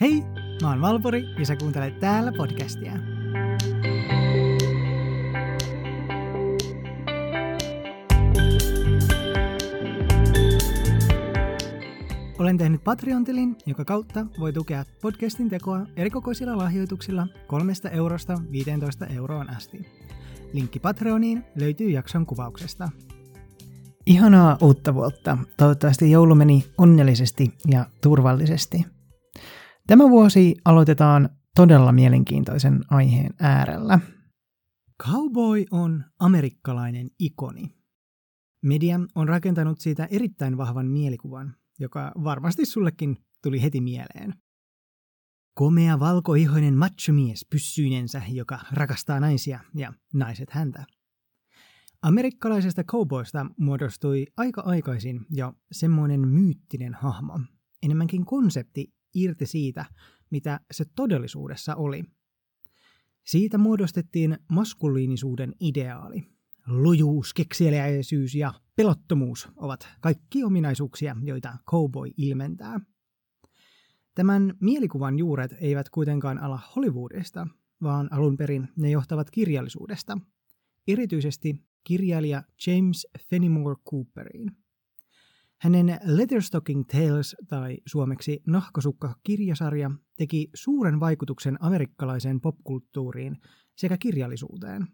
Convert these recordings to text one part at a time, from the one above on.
Hei, mä oon Valpuri ja sä kuuntelet täällä podcastia. Olen tehnyt Patreon-tilin, joka kautta voi tukea podcastin tekoa erikokoisilla lahjoituksilla kolmesta eurosta 15 euroon asti. Linkki Patreoniin löytyy jakson kuvauksesta. Ihanaa uutta vuotta. Toivottavasti joulu meni onnellisesti ja turvallisesti. Tämä vuosi aloitetaan todella mielenkiintoisen aiheen äärellä. Cowboy on amerikkalainen ikoni. Media on rakentanut siitä erittäin vahvan mielikuvan, joka varmasti sullekin tuli heti mieleen. Komea valkoihoinen machomies pyssyinensä, joka rakastaa naisia ja naiset häntä. Amerikkalaisesta cowboysta muodostui aika aikaisin jo semmoinen myyttinen hahmo, enemmänkin konsepti irti siitä, mitä se todellisuudessa oli. Siitä muodostettiin maskuliinisuuden ideaali. Lujuus, kekseliäisyys ja pelottomuus ovat kaikki ominaisuuksia, joita cowboy ilmentää. Tämän mielikuvan juuret eivät kuitenkaan ala Hollywoodista, vaan alun perin ne johtavat kirjallisuudesta, erityisesti kirjailija James Fenimore Cooperiin. Hänen Letterstocking Tales tai suomeksi Nahkasukka-kirjasarja teki suuren vaikutuksen amerikkalaiseen popkulttuuriin sekä kirjallisuuteen.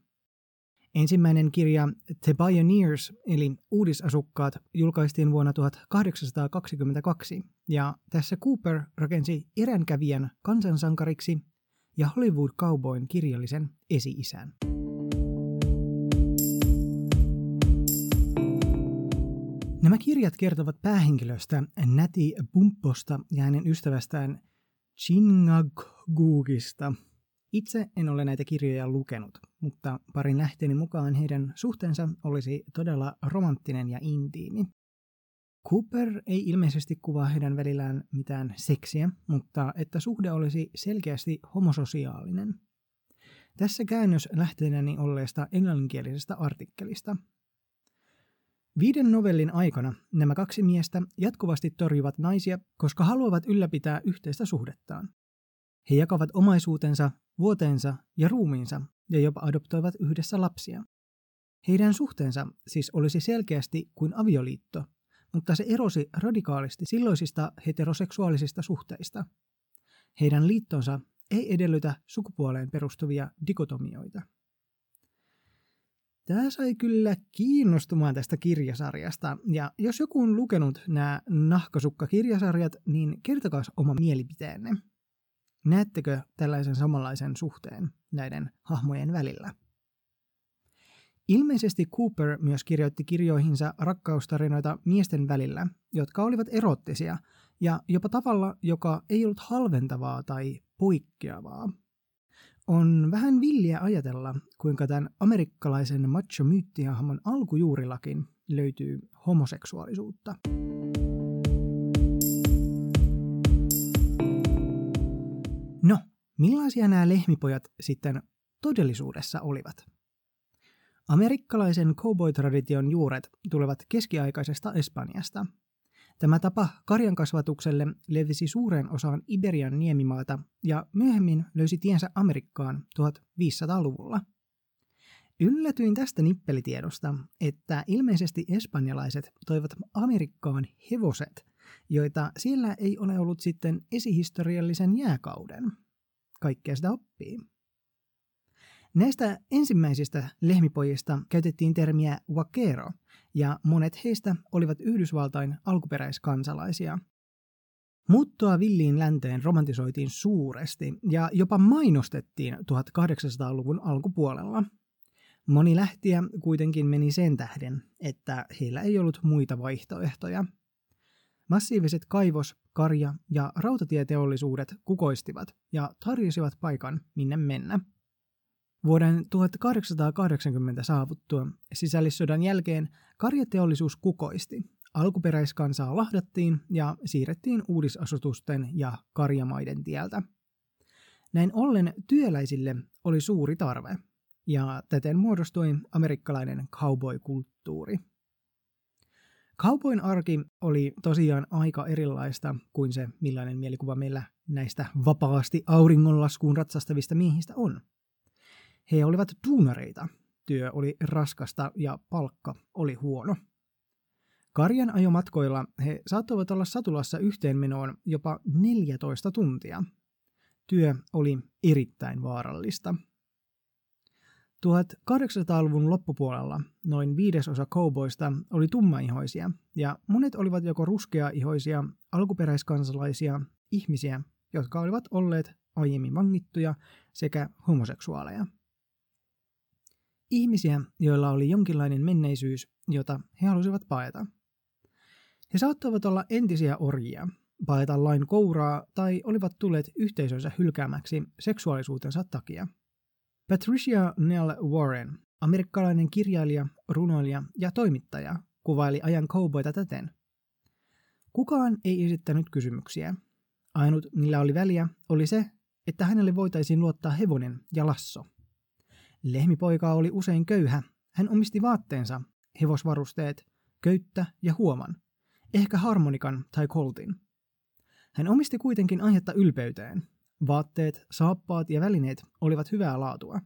Ensimmäinen kirja The Pioneers eli Uudisasukkaat julkaistiin vuonna 1822 ja tässä Cooper rakensi eränkävijän kansansankariksi ja Hollywood Cowboyn kirjallisen esi-isän. Nämä kirjat kertovat päähenkilöstä Näti Bumpposta ja hänen ystävästään Chingagugista. Itse en ole näitä kirjoja lukenut, mutta parin lähteeni mukaan heidän suhteensa olisi todella romanttinen ja intiimi. Cooper ei ilmeisesti kuvaa heidän välillään mitään seksiä, mutta että suhde olisi selkeästi homososiaalinen. Tässä käännös lähteenäni olleesta englanninkielisestä artikkelista – Viiden novellin aikana nämä kaksi miestä jatkuvasti torjuvat naisia, koska haluavat ylläpitää yhteistä suhdettaan. He jakavat omaisuutensa, vuoteensa ja ruumiinsa ja jopa adoptoivat yhdessä lapsia. Heidän suhteensa siis olisi selkeästi kuin avioliitto, mutta se erosi radikaalisti silloisista heteroseksuaalisista suhteista. Heidän liittonsa ei edellytä sukupuoleen perustuvia dikotomioita. Tämä sai kyllä kiinnostumaan tästä kirjasarjasta, ja jos joku on lukenut nämä nahkasukka-kirjasarjat, niin kertokaa oma mielipiteenne. Näettekö tällaisen samanlaisen suhteen näiden hahmojen välillä? Ilmeisesti Cooper myös kirjoitti kirjoihinsa rakkaustarinoita miesten välillä, jotka olivat erottisia ja jopa tavalla, joka ei ollut halventavaa tai poikkeavaa. On vähän villiä ajatella, kuinka tämän amerikkalaisen macho-myyttihahmon alkujuurillakin löytyy homoseksuaalisuutta. No, millaisia nämä lehmipojat sitten todellisuudessa olivat? Amerikkalaisen cowboy-tradition juuret tulevat keskiaikaisesta Espanjasta – Tämä tapa karjan kasvatukselle levisi suureen osaan Iberian niemimaata ja myöhemmin löysi tiensä Amerikkaan 1500-luvulla. Yllätyin tästä nippelitiedosta, että ilmeisesti espanjalaiset toivat Amerikkaan hevoset, joita siellä ei ole ollut sitten esihistoriallisen jääkauden. Kaikkea sitä oppii. Näistä ensimmäisistä lehmipojista käytettiin termiä vaquero, ja monet heistä olivat Yhdysvaltain alkuperäiskansalaisia. Muuttoa villiin länteen romantisoitiin suuresti ja jopa mainostettiin 1800-luvun alkupuolella. Moni lähtiä kuitenkin meni sen tähden, että heillä ei ollut muita vaihtoehtoja. Massiiviset kaivos-, karja- ja rautatieteollisuudet kukoistivat ja tarjosivat paikan minne mennä – Vuoden 1880 saavuttua sisällissodan jälkeen karjateollisuus kukoisti. Alkuperäiskansaa lahdattiin ja siirrettiin uudisasutusten ja karjamaiden tieltä. Näin ollen työläisille oli suuri tarve, ja täten muodostui amerikkalainen cowboy-kulttuuri. Kaupoin arki oli tosiaan aika erilaista kuin se, millainen mielikuva meillä näistä vapaasti auringonlaskuun ratsastavista miehistä on. He olivat duunareita, työ oli raskasta ja palkka oli huono. Karjan ajomatkoilla he saattoivat olla satulassa yhteenmenoon jopa 14 tuntia. Työ oli erittäin vaarallista. 1800-luvun loppupuolella noin viidesosa kouboista oli tummaihoisia, ja monet olivat joko ruskeaihoisia, alkuperäiskansalaisia, ihmisiä, jotka olivat olleet aiemmin vangittuja, sekä homoseksuaaleja. Ihmisiä, joilla oli jonkinlainen menneisyys, jota he halusivat paeta. He saattoivat olla entisiä orjia, paeta lain kouraa tai olivat tulleet yhteisönsä hylkäämäksi seksuaalisuutensa takia. Patricia Nell Warren, amerikkalainen kirjailija, runoilija ja toimittaja, kuvaili ajan cowboyta täten. Kukaan ei esittänyt kysymyksiä. Ainut, millä oli väliä, oli se, että hänelle voitaisiin luottaa hevonen ja lasso. Lehmipoika oli usein köyhä. Hän omisti vaatteensa, hevosvarusteet, köyttä ja huoman, ehkä harmonikan tai koltin. Hän omisti kuitenkin aihetta ylpeyteen. Vaatteet, saappaat ja välineet olivat hyvää laatua.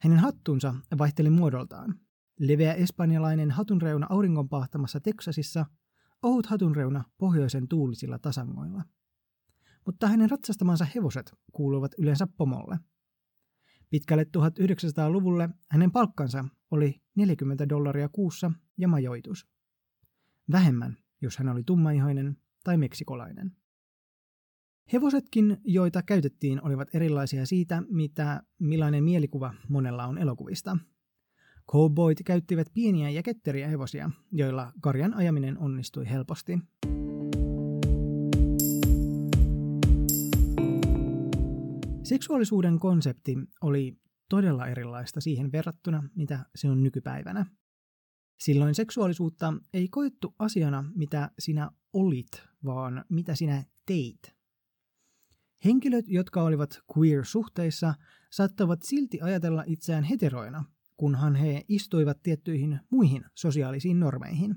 Hänen hattunsa vaihteli muodoltaan. Leveä espanjalainen hatunreuna auringonpahtamassa Teksasissa, ohut hatunreuna pohjoisen tuulisilla tasangoilla. Mutta hänen ratsastamansa hevoset kuuluivat yleensä pomolle – Pitkälle 1900-luvulle hänen palkkansa oli 40 dollaria kuussa ja majoitus. Vähemmän, jos hän oli tummaihoinen tai meksikolainen. Hevosetkin, joita käytettiin, olivat erilaisia siitä, mitä millainen mielikuva monella on elokuvista. Cowboyt käyttivät pieniä ja ketteriä hevosia, joilla karjan ajaminen onnistui helposti. Seksuaalisuuden konsepti oli todella erilaista siihen verrattuna, mitä se on nykypäivänä. Silloin seksuaalisuutta ei koettu asiana, mitä sinä olit, vaan mitä sinä teit. Henkilöt, jotka olivat queer-suhteissa, saattavat silti ajatella itseään heteroina, kunhan he istuivat tiettyihin muihin sosiaalisiin normeihin.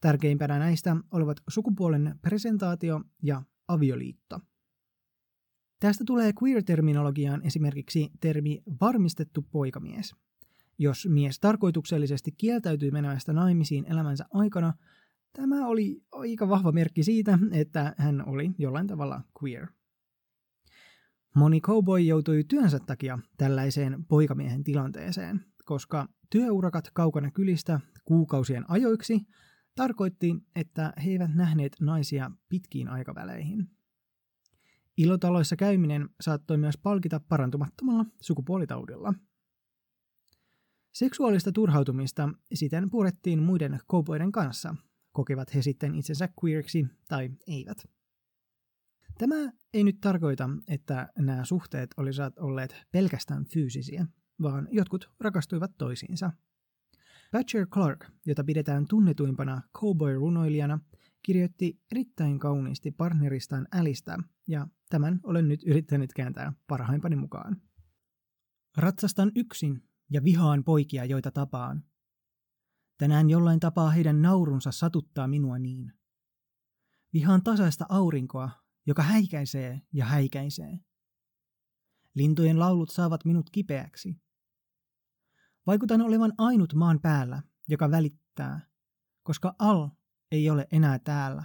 Tärkeimpänä näistä olivat sukupuolen presentaatio ja avioliitto – Tästä tulee queer-terminologiaan esimerkiksi termi varmistettu poikamies. Jos mies tarkoituksellisesti kieltäytyy menemästä naimisiin elämänsä aikana, tämä oli aika vahva merkki siitä, että hän oli jollain tavalla queer. Moni cowboy joutui työnsä takia tällaiseen poikamiehen tilanteeseen, koska työurakat kaukana kylistä kuukausien ajoiksi tarkoitti, että he eivät nähneet naisia pitkiin aikaväleihin. Ilotaloissa käyminen saattoi myös palkita parantumattomalla sukupuolitaudilla. Seksuaalista turhautumista siten purettiin muiden koupoiden kanssa, kokevat he sitten itsensä queeriksi tai eivät. Tämä ei nyt tarkoita, että nämä suhteet olisivat olleet pelkästään fyysisiä, vaan jotkut rakastuivat toisiinsa. Batcher Clark, jota pidetään tunnetuimpana cowboy-runoilijana, kirjoitti erittäin kauniisti partneristaan Älistä, ja tämän olen nyt yrittänyt kääntää parhaimpani mukaan. Ratsastan yksin ja vihaan poikia, joita tapaan. Tänään jollain tapaa heidän naurunsa satuttaa minua niin. Vihaan tasaista aurinkoa, joka häikäisee ja häikäisee. Lintujen laulut saavat minut kipeäksi. Vaikutan olevan ainut maan päällä, joka välittää, koska Al ei ole enää täällä.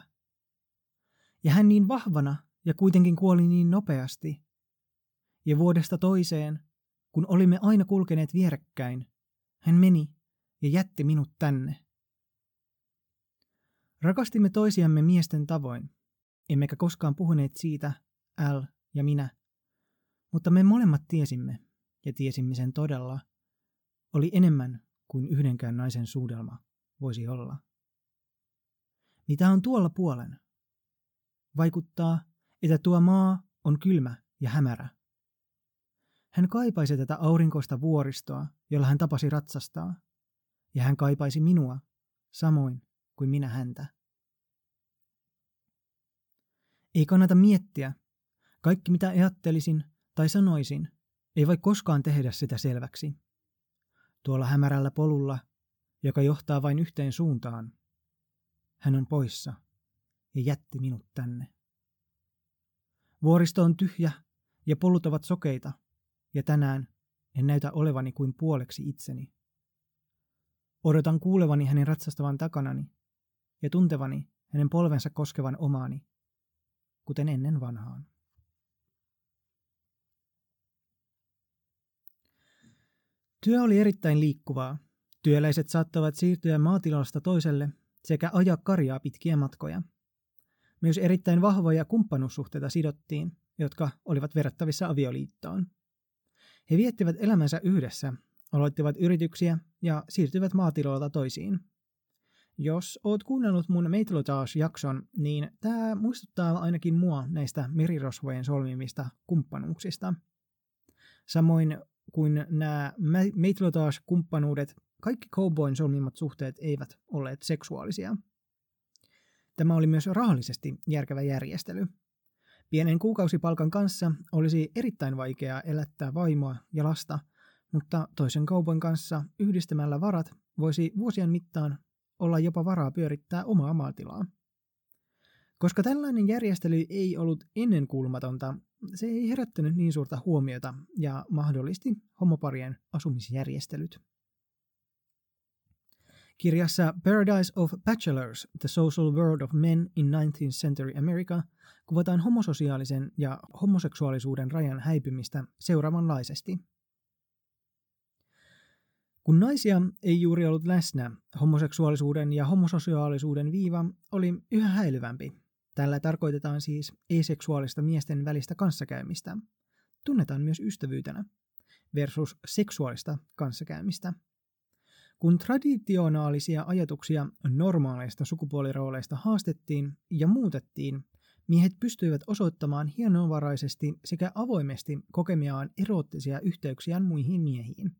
Ja hän niin vahvana ja kuitenkin kuoli niin nopeasti. Ja vuodesta toiseen, kun olimme aina kulkeneet vierekkäin, hän meni ja jätti minut tänne. Rakastimme toisiamme miesten tavoin, emmekä koskaan puhuneet siitä, Al ja minä, mutta me molemmat tiesimme, ja tiesimme sen todella, oli enemmän kuin yhdenkään naisen suudelma voisi olla. Mitä on tuolla puolen? Vaikuttaa, että tuo maa on kylmä ja hämärä. Hän kaipaisi tätä aurinkoista vuoristoa, jolla hän tapasi ratsastaa, ja hän kaipaisi minua, samoin kuin minä häntä. Ei kannata miettiä. Kaikki mitä ajattelisin tai sanoisin, ei voi koskaan tehdä sitä selväksi. Tuolla hämärällä polulla, joka johtaa vain yhteen suuntaan, hän on poissa ja jätti minut tänne. Vuoristo on tyhjä ja polut ovat sokeita, ja tänään en näytä olevani kuin puoleksi itseni. Odotan kuulevani hänen ratsastavan takanani ja tuntevani hänen polvensa koskevan omaani, kuten ennen vanhaan. Työ oli erittäin liikkuvaa. Työläiset saattavat siirtyä maatilasta toiselle sekä ajaa karjaa pitkiä matkoja. Myös erittäin vahvoja kumppanuussuhteita sidottiin, jotka olivat verrattavissa avioliittoon. He viettivät elämänsä yhdessä, aloittivat yrityksiä ja siirtyivät maatiloilta toisiin. Jos oot kuunnellut mun Maitlotage-jakson, niin tämä muistuttaa ainakin mua näistä merirosvojen solmimista kumppanuuksista. Samoin kuin nämä Maitlotage-kumppanuudet, kaikki Cowboyn solmimat suhteet eivät olleet seksuaalisia. Tämä oli myös rahallisesti järkevä järjestely. Pienen kuukausipalkan kanssa olisi erittäin vaikeaa elättää vaimoa ja lasta, mutta toisen kaupan kanssa yhdistämällä varat voisi vuosien mittaan olla jopa varaa pyörittää omaa maatilaa. Koska tällainen järjestely ei ollut ennenkuulumatonta, se ei herättänyt niin suurta huomiota ja mahdollisti homoparien asumisjärjestelyt. Kirjassa Paradise of Bachelors, The Social World of Men in 19th Century America kuvataan homososiaalisen ja homoseksuaalisuuden rajan häipymistä seuraavanlaisesti. Kun naisia ei juuri ollut läsnä, homoseksuaalisuuden ja homososiaalisuuden viiva oli yhä häilyvämpi. Tällä tarkoitetaan siis eseksuaalista miesten välistä kanssakäymistä. Tunnetaan myös ystävyytenä versus seksuaalista kanssakäymistä. Kun traditionaalisia ajatuksia normaaleista sukupuolirooleista haastettiin ja muutettiin, miehet pystyivät osoittamaan hienovaraisesti sekä avoimesti kokemiaan eroottisia yhteyksiä muihin miehiin.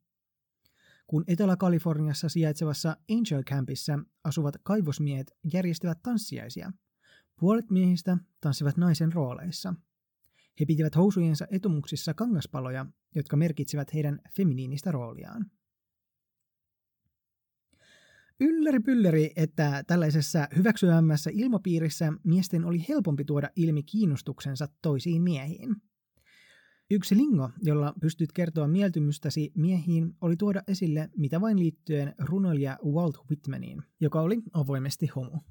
Kun Etelä-Kaliforniassa sijaitsevassa Angel Campissa asuvat kaivosmiehet järjestivät tanssiaisia, puolet miehistä tanssivat naisen rooleissa. He pitivät housujensa etumuksissa kangaspaloja, jotka merkitsivät heidän feminiinistä rooliaan. Ylläri pylläri, että tällaisessa hyväksyvämmässä ilmapiirissä miesten oli helpompi tuoda ilmi kiinnostuksensa toisiin miehiin. Yksi lingo, jolla pystyt kertoa mieltymystäsi miehiin, oli tuoda esille mitä vain liittyen runoilija Walt Whitmaniin, joka oli avoimesti homo.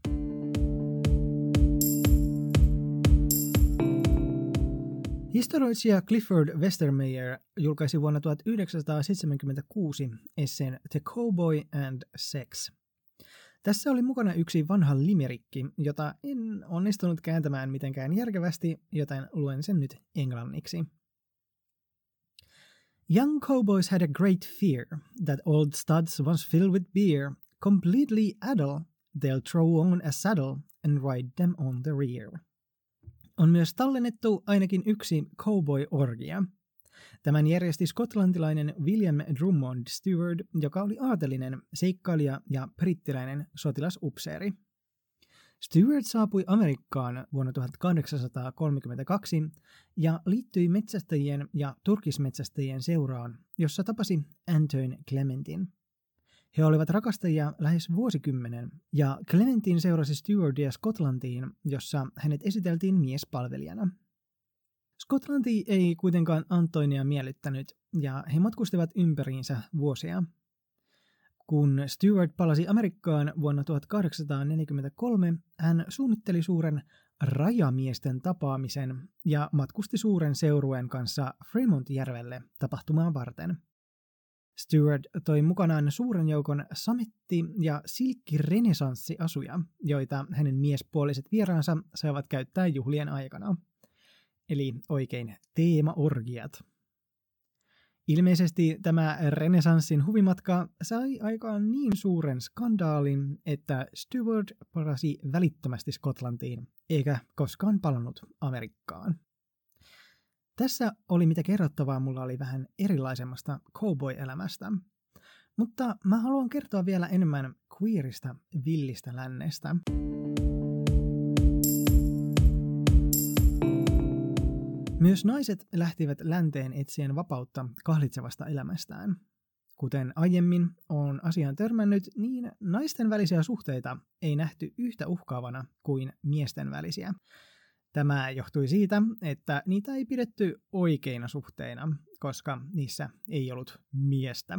Historioitsija Clifford Westermeyer julkaisi vuonna 1976 esseen The Cowboy and Sex. Tässä oli mukana yksi vanha limerikki, jota en onnistunut kääntämään mitenkään järkevästi, joten luen sen nyt englanniksi. Young cowboys had a great fear that old studs once filled with beer, completely addle, they'll throw on a saddle and ride them on the rear. On myös tallennettu ainakin yksi cowboy-orgia. Tämän järjesti skotlantilainen William Drummond Stewart, joka oli aatelinen, seikkailija ja brittiläinen sotilasupseeri. Stewart saapui Amerikkaan vuonna 1832 ja liittyi metsästäjien ja turkismetsästäjien seuraan, jossa tapasi Antoine Clementin. He olivat rakastajia lähes vuosikymmenen, ja Clementin seurasi Stewardia Skotlantiin, jossa hänet esiteltiin miespalvelijana. Skotlanti ei kuitenkaan Antoinia miellyttänyt, ja he matkustivat ympäriinsä vuosia. Kun Stewart palasi Amerikkaan vuonna 1843, hän suunnitteli suuren rajamiesten tapaamisen ja matkusti suuren seurueen kanssa Fremont-järvelle tapahtumaan varten – Stewart toi mukanaan suuren joukon sametti- ja silkkirenesanssiasuja, joita hänen miespuoliset vieraansa saivat käyttää juhlien aikana. Eli oikein teemaorgiat. Ilmeisesti tämä renesanssin huvimatka sai aikaan niin suuren skandaalin, että Stewart palasi välittömästi Skotlantiin, eikä koskaan palannut Amerikkaan. Tässä oli mitä kerrottavaa mulla oli vähän erilaisemmasta cowboy-elämästä. Mutta mä haluan kertoa vielä enemmän queerista villistä lännestä. Myös naiset lähtivät länteen etsien vapautta kahlitsevasta elämästään. kuten aiemmin on asiaan törmännyt, niin naisten välisiä suhteita ei nähty yhtä uhkaavana kuin miesten välisiä. Tämä johtui siitä, että niitä ei pidetty oikeina suhteina, koska niissä ei ollut miestä.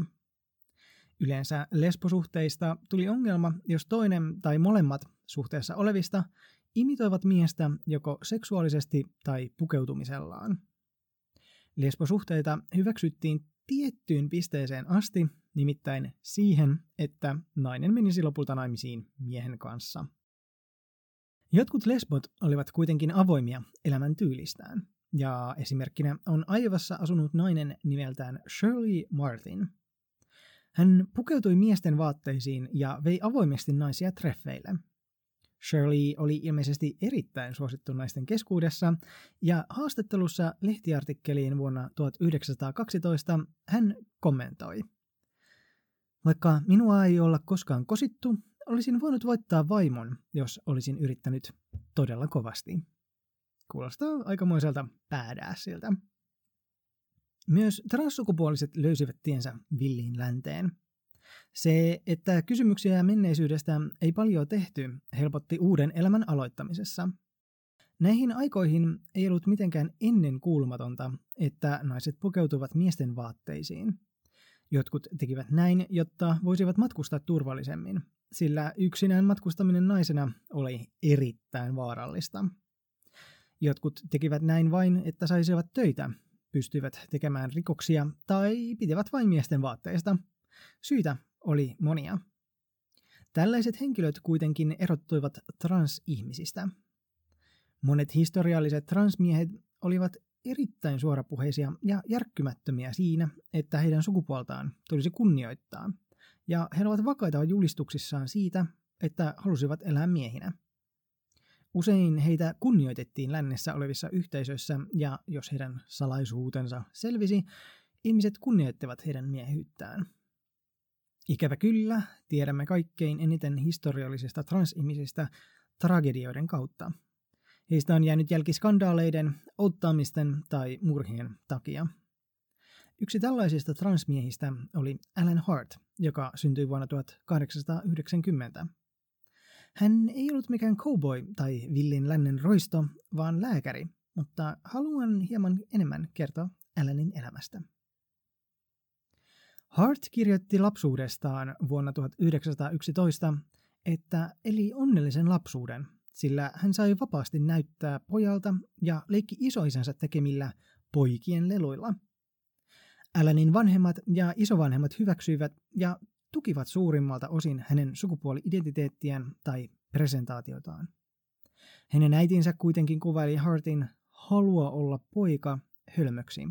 Yleensä lesbosuhteista tuli ongelma, jos toinen tai molemmat suhteessa olevista imitoivat miestä joko seksuaalisesti tai pukeutumisellaan. Lesbosuhteita hyväksyttiin tiettyyn pisteeseen asti, nimittäin siihen, että nainen menisi lopulta naimisiin miehen kanssa. Jotkut lesbot olivat kuitenkin avoimia elämän tyylistään, ja esimerkkinä on Aivassa asunut nainen nimeltään Shirley Martin. Hän pukeutui miesten vaatteisiin ja vei avoimesti naisia treffeille. Shirley oli ilmeisesti erittäin suosittu naisten keskuudessa, ja haastattelussa lehtiartikkeliin vuonna 1912 hän kommentoi. Vaikka minua ei olla koskaan kosittu, olisin voinut voittaa vaimon, jos olisin yrittänyt todella kovasti. Kuulostaa aikamoiselta siltä. Myös transsukupuoliset löysivät tiensä villiin länteen. Se, että kysymyksiä menneisyydestä ei paljon tehty, helpotti uuden elämän aloittamisessa. Näihin aikoihin ei ollut mitenkään ennen kuulumatonta, että naiset pukeutuvat miesten vaatteisiin. Jotkut tekivät näin, jotta voisivat matkustaa turvallisemmin, sillä yksinään matkustaminen naisena oli erittäin vaarallista. Jotkut tekivät näin vain, että saisivat töitä, pystyivät tekemään rikoksia tai pitivät vain miesten vaatteista. Syitä oli monia. Tällaiset henkilöt kuitenkin erottuivat transihmisistä. Monet historialliset transmiehet olivat erittäin suorapuheisia ja järkkymättömiä siinä, että heidän sukupuoltaan tulisi kunnioittaa, ja he ovat vakaita julistuksissaan siitä, että halusivat elää miehinä. Usein heitä kunnioitettiin lännessä olevissa yhteisöissä, ja jos heidän salaisuutensa selvisi, ihmiset kunnioittivat heidän miehyyttään. Ikävä kyllä, tiedämme kaikkein eniten historiallisista transihmisistä tragedioiden kautta. Heistä on jäänyt jälki skandaaleiden, ottaamisten tai murhien takia. Yksi tällaisista transmiehistä oli Alan Hart, joka syntyi vuonna 1890. Hän ei ollut mikään cowboy tai villin lännen roisto, vaan lääkäri, mutta haluan hieman enemmän kertoa Alanin elämästä. Hart kirjoitti lapsuudestaan vuonna 1911, että eli onnellisen lapsuuden, sillä hän sai vapaasti näyttää pojalta ja leikki isoisänsä tekemillä poikien leluilla. Alanin vanhemmat ja isovanhemmat hyväksyivät ja tukivat suurimmalta osin hänen sukupuoli-identiteettiään tai presentaatiotaan. Hänen äitinsä kuitenkin kuvaili Hartin halua olla poika hölmöksi.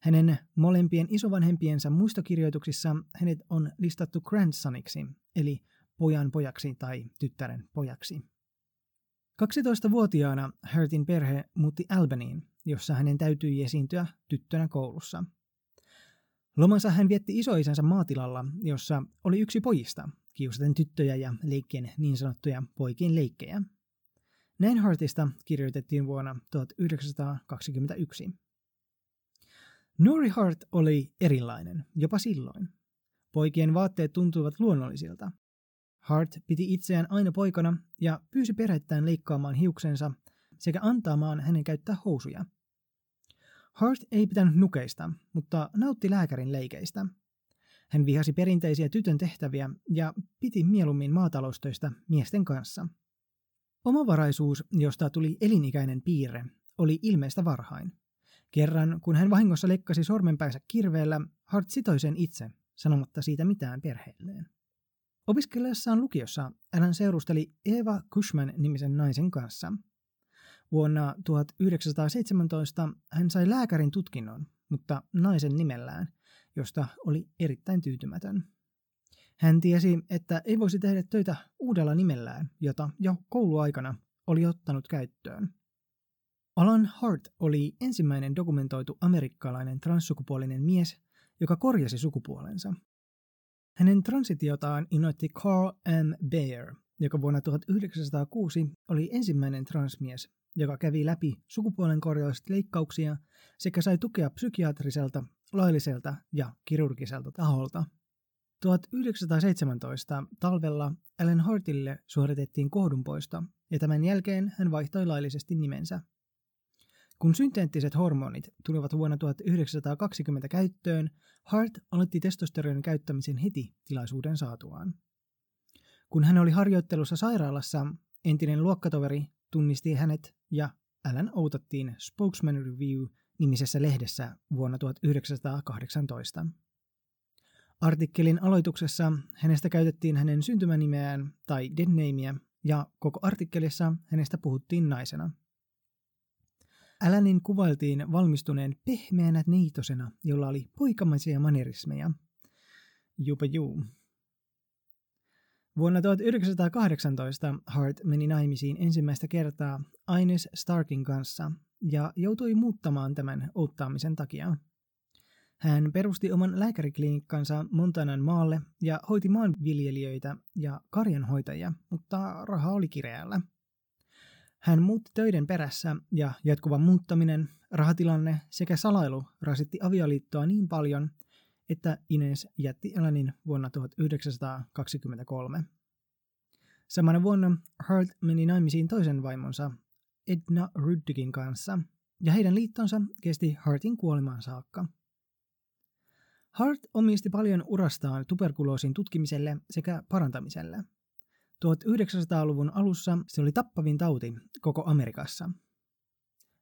Hänen molempien isovanhempiensa muistokirjoituksissa hänet on listattu grandsoniksi, eli pojan pojaksi tai tyttären pojaksi. 12-vuotiaana Hartin perhe muutti Albanyin, jossa hänen täytyi esiintyä tyttönä koulussa. Lomansa hän vietti isoisänsä maatilalla, jossa oli yksi pojista, kiusaten tyttöjä ja leikkien niin sanottuja poikien leikkejä. Näin Hartista kirjoitettiin vuonna 1921. Nori Hart oli erilainen, jopa silloin. Poikien vaatteet tuntuivat luonnollisilta. Hart piti itseään aina poikana ja pyysi perhettään leikkaamaan hiuksensa sekä antaamaan hänen käyttää housuja. Hart ei pitänyt nukeista, mutta nautti lääkärin leikeistä. Hän vihasi perinteisiä tytön tehtäviä ja piti mieluummin maataloustöistä miesten kanssa. Omavaraisuus, josta tuli elinikäinen piirre, oli ilmeistä varhain. Kerran, kun hän vahingossa lekkasi sormenpäänsä kirveellä, Hart sitoi sen itse, sanomatta siitä mitään perheelleen. Opiskellessaan lukiossa Alan seurusteli Eva Cushman-nimisen naisen kanssa. Vuonna 1917 hän sai lääkärin tutkinnon, mutta naisen nimellään, josta oli erittäin tyytymätön. Hän tiesi, että ei voisi tehdä töitä uudella nimellään, jota jo kouluaikana oli ottanut käyttöön. Alan Hart oli ensimmäinen dokumentoitu amerikkalainen transsukupuolinen mies, joka korjasi sukupuolensa. Hänen transitiotaan innoitti Carl M. Bayer, joka vuonna 1906 oli ensimmäinen transmies, joka kävi läpi sukupuolen korjausleikkauksia sekä sai tukea psykiatriselta lailliselta ja kirurgiselta taholta. 1917 talvella Allen Hartille suoritettiin kohdunpoisto ja tämän jälkeen hän vaihtoi laillisesti nimensä. Kun synteettiset hormonit tulivat vuonna 1920 käyttöön, Hart aloitti testosteronin käyttämisen heti tilaisuuden saatuaan. Kun hän oli harjoittelussa sairaalassa, entinen luokkatoveri tunnisti hänet ja Allen outattiin Spokesman Review-nimisessä lehdessä vuonna 1918. Artikkelin aloituksessa hänestä käytettiin hänen syntymänimeään tai deadnameä ja koko artikkelissa hänestä puhuttiin naisena. Alanin kuvailtiin valmistuneen pehmeänä neitosena, jolla oli poikamaisia manerismeja. Jupa juu. Vuonna 1918 Hart meni naimisiin ensimmäistä kertaa Ines Starkin kanssa ja joutui muuttamaan tämän outtaamisen takia. Hän perusti oman lääkäriklinikkansa Montanan maalle ja hoiti maanviljelijöitä ja karjanhoitajia, mutta raha oli kireällä. Hän muutti töiden perässä ja jatkuva muuttaminen, rahatilanne sekä salailu rasitti avioliittoa niin paljon, että Ines jätti Elanin vuonna 1923. Samana vuonna Hart meni naimisiin toisen vaimonsa Edna Ruddigin kanssa, ja heidän liittonsa kesti Hartin kuolemaan saakka. Hart omisti paljon urastaan tuberkuloosin tutkimiselle sekä parantamiselle. 1900-luvun alussa se oli tappavin tauti koko Amerikassa.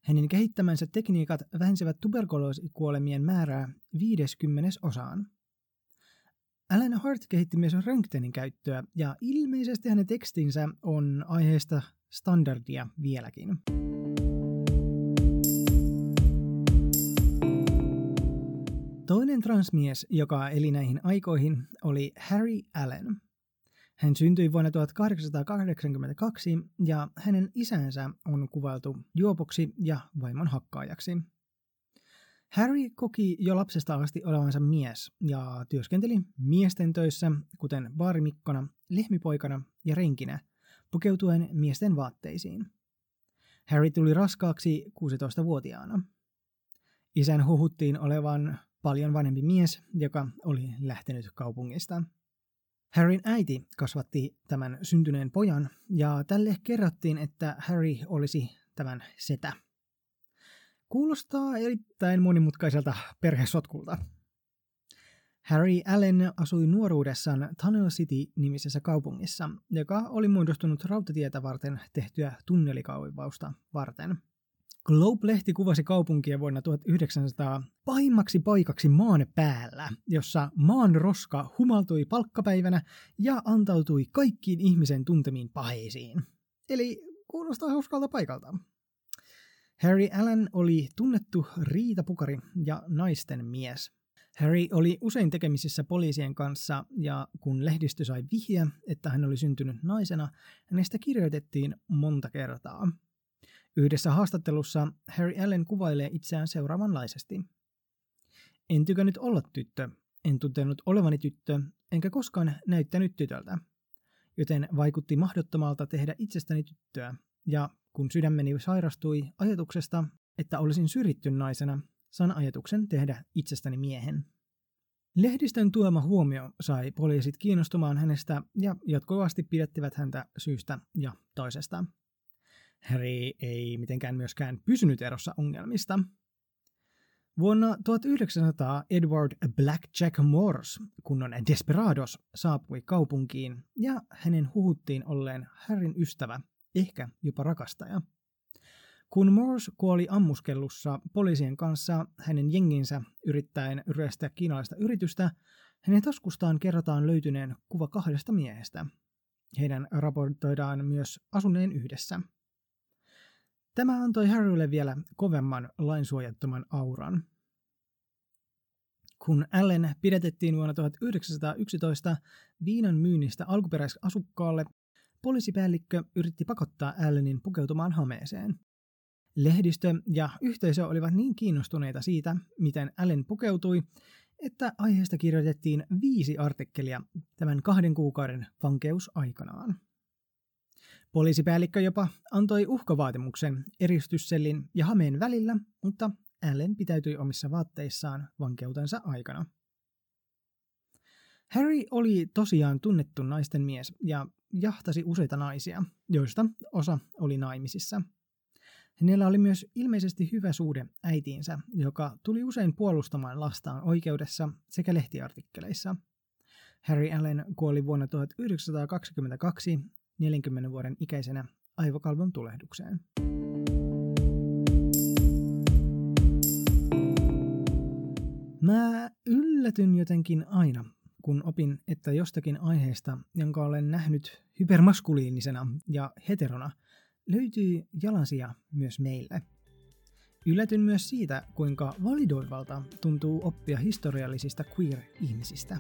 Hänen kehittämänsä tekniikat vähensivät tuberkuloosikuolemien määrää 50 osaan. Alan Hart kehitti myös röntgenin käyttöä ja ilmeisesti hänen tekstinsä on aiheesta standardia vieläkin. Toinen transmies, joka eli näihin aikoihin, oli Harry Allen. Hän syntyi vuonna 1882 ja hänen isänsä on kuvailtu juopoksi ja vaimon hakkaajaksi. Harry koki jo lapsesta asti olevansa mies ja työskenteli miesten töissä, kuten baarimikkona, lehmipoikana ja renkinä, pukeutuen miesten vaatteisiin. Harry tuli raskaaksi 16-vuotiaana. Isän huhuttiin olevan paljon vanhempi mies, joka oli lähtenyt kaupungista. Harryn äiti kasvatti tämän syntyneen pojan, ja tälle kerrottiin, että Harry olisi tämän setä. Kuulostaa erittäin monimutkaiselta perhesotkulta. Harry Allen asui nuoruudessaan Tunnel City-nimisessä kaupungissa, joka oli muodostunut rautatietä varten tehtyä tunnelikaivausta varten – Globe-lehti kuvasi kaupunkia vuonna 1900 pahimmaksi paikaksi maan päällä, jossa maan roska humaltui palkkapäivänä ja antautui kaikkiin ihmisen tuntemiin paheisiin. Eli kuulostaa hauskalta paikalta. Harry Allen oli tunnettu riitapukari ja naisten mies. Harry oli usein tekemisissä poliisien kanssa ja kun lehdistö sai vihjeä, että hän oli syntynyt naisena, hänestä kirjoitettiin monta kertaa – Yhdessä haastattelussa Harry Allen kuvailee itseään seuraavanlaisesti. En tykännyt olla tyttö, en tuntenut olevani tyttö, enkä koskaan näyttänyt tytöltä. Joten vaikutti mahdottomalta tehdä itsestäni tyttöä, ja kun sydämeni sairastui ajatuksesta, että olisin syrjitty naisena, saan ajatuksen tehdä itsestäni miehen. Lehdistön tuoma huomio sai poliisit kiinnostumaan hänestä ja jatkuvasti pidettivät häntä syystä ja toisesta. Harry ei mitenkään myöskään pysynyt erossa ongelmista. Vuonna 1900 Edward Blackjack Morse, kunnon Desperados, saapui kaupunkiin ja hänen huhuttiin olleen Harryn ystävä, ehkä jopa rakastaja. Kun Morse kuoli ammuskellussa poliisien kanssa hänen jenginsä yrittäen ryöstää kiinalaista yritystä, hänen taskustaan kerrotaan löytyneen kuva kahdesta miehestä. Heidän raportoidaan myös asuneen yhdessä – Tämä antoi Harrylle vielä kovemman lainsuojattoman auran. Kun Allen pidätettiin vuonna 1911 viinan myynnistä alkuperäisasukkaalle, poliisipäällikkö yritti pakottaa Allenin pukeutumaan hameeseen. Lehdistö ja yhteisö olivat niin kiinnostuneita siitä, miten Allen pukeutui, että aiheesta kirjoitettiin viisi artikkelia tämän kahden kuukauden vankeusaikanaan. Poliisipäällikkö jopa antoi uhkavaatimuksen eristyssellin ja hameen välillä, mutta Allen pitäytyi omissa vaatteissaan vankeutensa aikana. Harry oli tosiaan tunnettu naisten mies ja jahtasi useita naisia, joista osa oli naimisissa. Hänellä oli myös ilmeisesti hyvä suhde äitiinsä, joka tuli usein puolustamaan lastaan oikeudessa sekä lehtiartikkeleissa. Harry Allen kuoli vuonna 1922 40 vuoden ikäisenä aivokalvon tulehdukseen. Mä yllätyn jotenkin aina, kun opin, että jostakin aiheesta, jonka olen nähnyt hypermaskuliinisena ja heterona, löytyy jalansia myös meille. Yllätyn myös siitä, kuinka validoivalta tuntuu oppia historiallisista queer-ihmisistä.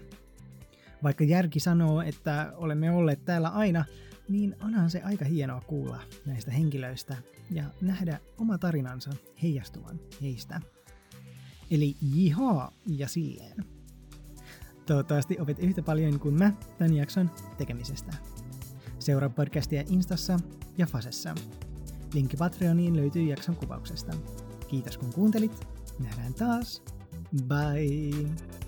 Vaikka järki sanoo, että olemme olleet täällä aina, niin onhan se aika hienoa kuulla näistä henkilöistä ja nähdä oma tarinansa heijastuvan heistä. Eli jihaa ja silleen. Toivottavasti opit yhtä paljon kuin mä tämän jakson tekemisestä. Seuraa podcastia Instassa ja Fasessa. Linkki Patreoniin löytyy jakson kuvauksesta. Kiitos kun kuuntelit. Nähdään taas. Bye!